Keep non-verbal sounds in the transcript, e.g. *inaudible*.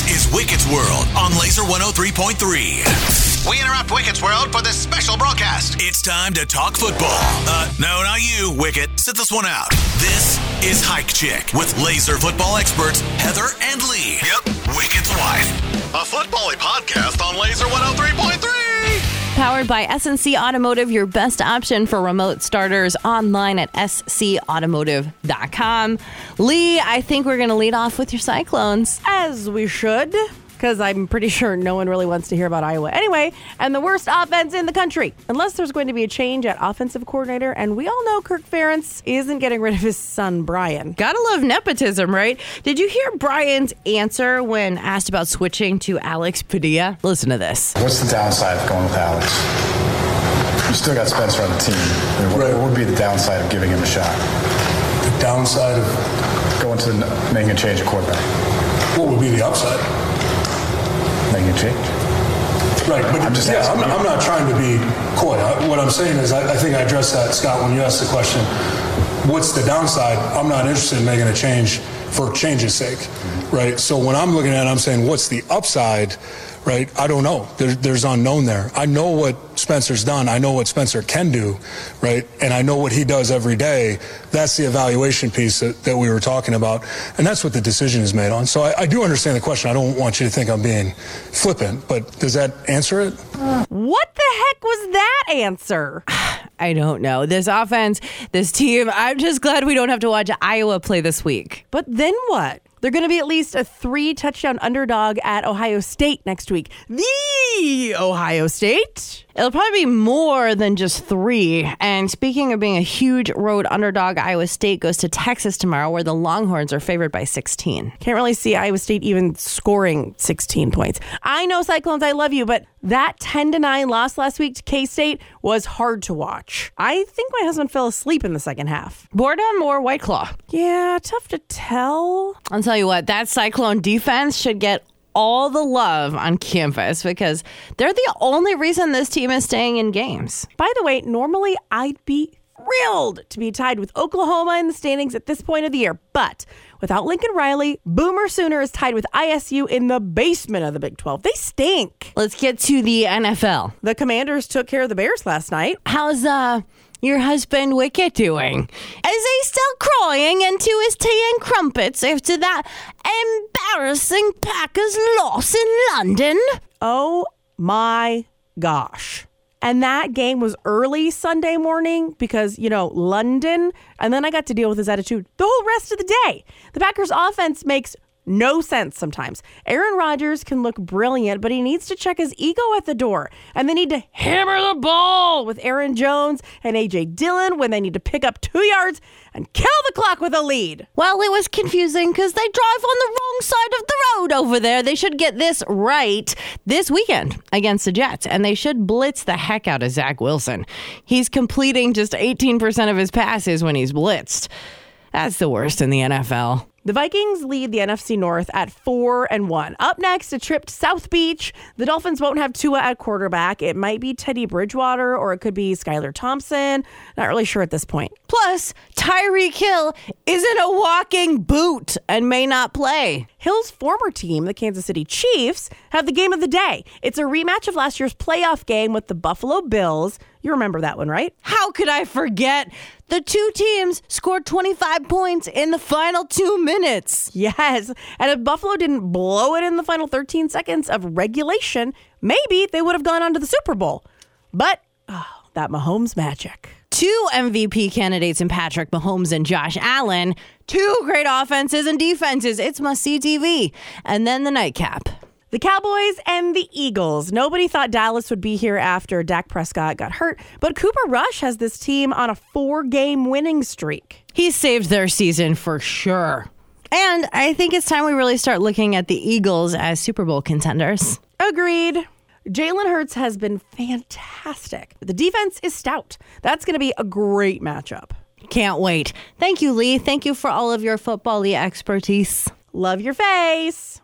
This is Wicket's World on Laser 103.3. We interrupt Wicket's World for this special broadcast. It's time to talk football. Uh, no, not you, Wicket. Sit this one out. This is Hike Chick with laser football experts Heather and Lee. Yep, Wicket's wife. A football podcast on Laser 103.3. Powered by SNC Automotive, your best option for remote starters online at scautomotive.com. Lee, I think we're going to lead off with your Cyclones. As we should, because I'm pretty sure no one really wants to hear about Iowa anyway. And the worst offense in the country, unless there's going to be a change at offensive coordinator. And we all know Kirk Ferentz isn't getting rid of his son, Brian. Gotta love nepotism, right? Did you hear Brian's answer when asked about switching to Alex Padilla? Listen to this. What's the downside of going with Alex? You still got Spencer on the team. I mean, what, Right. what would be the downside of giving him a shot? The downside of Going to the, making a change at quarterback, what would be the upside? Making a change. Right, but I'm just yeah, I'm. I'm not trying to be coy. I, what I'm saying is, I, I think I addressed that, Scott, when you asked the question. What's the downside? I'm not interested in making a change for change's sake, right? So when I'm looking at it, I'm saying, what's the upside? Right? I don't know. There, there's unknown there. I know what Spencer's done. I know what Spencer can do, right? And I know what he does every day. That's the evaluation piece that, that we were talking about. And that's what the decision is made on. So I, I do understand the question. I don't want you to think I'm being flippant, but does that answer it? What the heck was that answer? *sighs* I don't know. This offense, this team, I'm just glad we don't have to watch Iowa play this week. But then what? They're going to be at least a three touchdown underdog at Ohio State next week. The Ohio State. It'll probably be more than just three. And speaking of being a huge road underdog, Iowa State goes to Texas tomorrow, where the Longhorns are favored by 16. Can't really see Iowa State even scoring 16 points. I know Cyclones, I love you, but that 10 to 9 loss last week to K State was hard to watch. I think my husband fell asleep in the second half. Boredom or White Claw? Yeah, tough to tell. Tell you what, that Cyclone defense should get all the love on campus because they're the only reason this team is staying in games. By the way, normally I'd be thrilled to be tied with Oklahoma in the standings at this point of the year, but without Lincoln Riley, Boomer Sooner is tied with ISU in the basement of the Big 12. They stink. Let's get to the NFL. The Commanders took care of the Bears last night. How's uh your husband Wicket doing? Is he still crying into his tea and crumpets after that embarrassing Packers loss in London? Oh my gosh. And that game was early Sunday morning because, you know, London. And then I got to deal with his attitude the whole rest of the day. The Packers offense makes no sense sometimes. Aaron Rodgers can look brilliant, but he needs to check his ego at the door. And they need to hammer the ball with Aaron Jones and AJ Dillon when they need to pick up two yards and kill the clock with a lead. Well, it was confusing because they drive on the wrong side of the road over there. They should get this right this weekend against the Jets, and they should blitz the heck out of Zach Wilson. He's completing just 18% of his passes when he's blitzed. That's the worst in the NFL. The Vikings lead the NFC North at four and one. Up next, a trip to South Beach. The Dolphins won't have Tua at quarterback. It might be Teddy Bridgewater or it could be Skylar Thompson. Not really sure at this point. Plus, Tyreek Hill isn't a walking boot and may not play. Hill's former team, the Kansas City Chiefs, have the game of the day. It's a rematch of last year's playoff game with the Buffalo Bills. You remember that one, right? How could I forget? The two teams scored 25 points in the final two minutes. Yes. And if Buffalo didn't blow it in the final 13 seconds of regulation, maybe they would have gone on to the Super Bowl. But oh, that Mahomes magic. Two MVP candidates in Patrick Mahomes and Josh Allen. Two great offenses and defenses. It's must see TV. And then the nightcap. The Cowboys and the Eagles. Nobody thought Dallas would be here after Dak Prescott got hurt, but Cooper Rush has this team on a four game winning streak. He saved their season for sure. And I think it's time we really start looking at the Eagles as Super Bowl contenders. Agreed. Jalen Hurts has been fantastic. The defense is stout. That's going to be a great matchup. Can't wait. Thank you, Lee. Thank you for all of your football expertise. Love your face.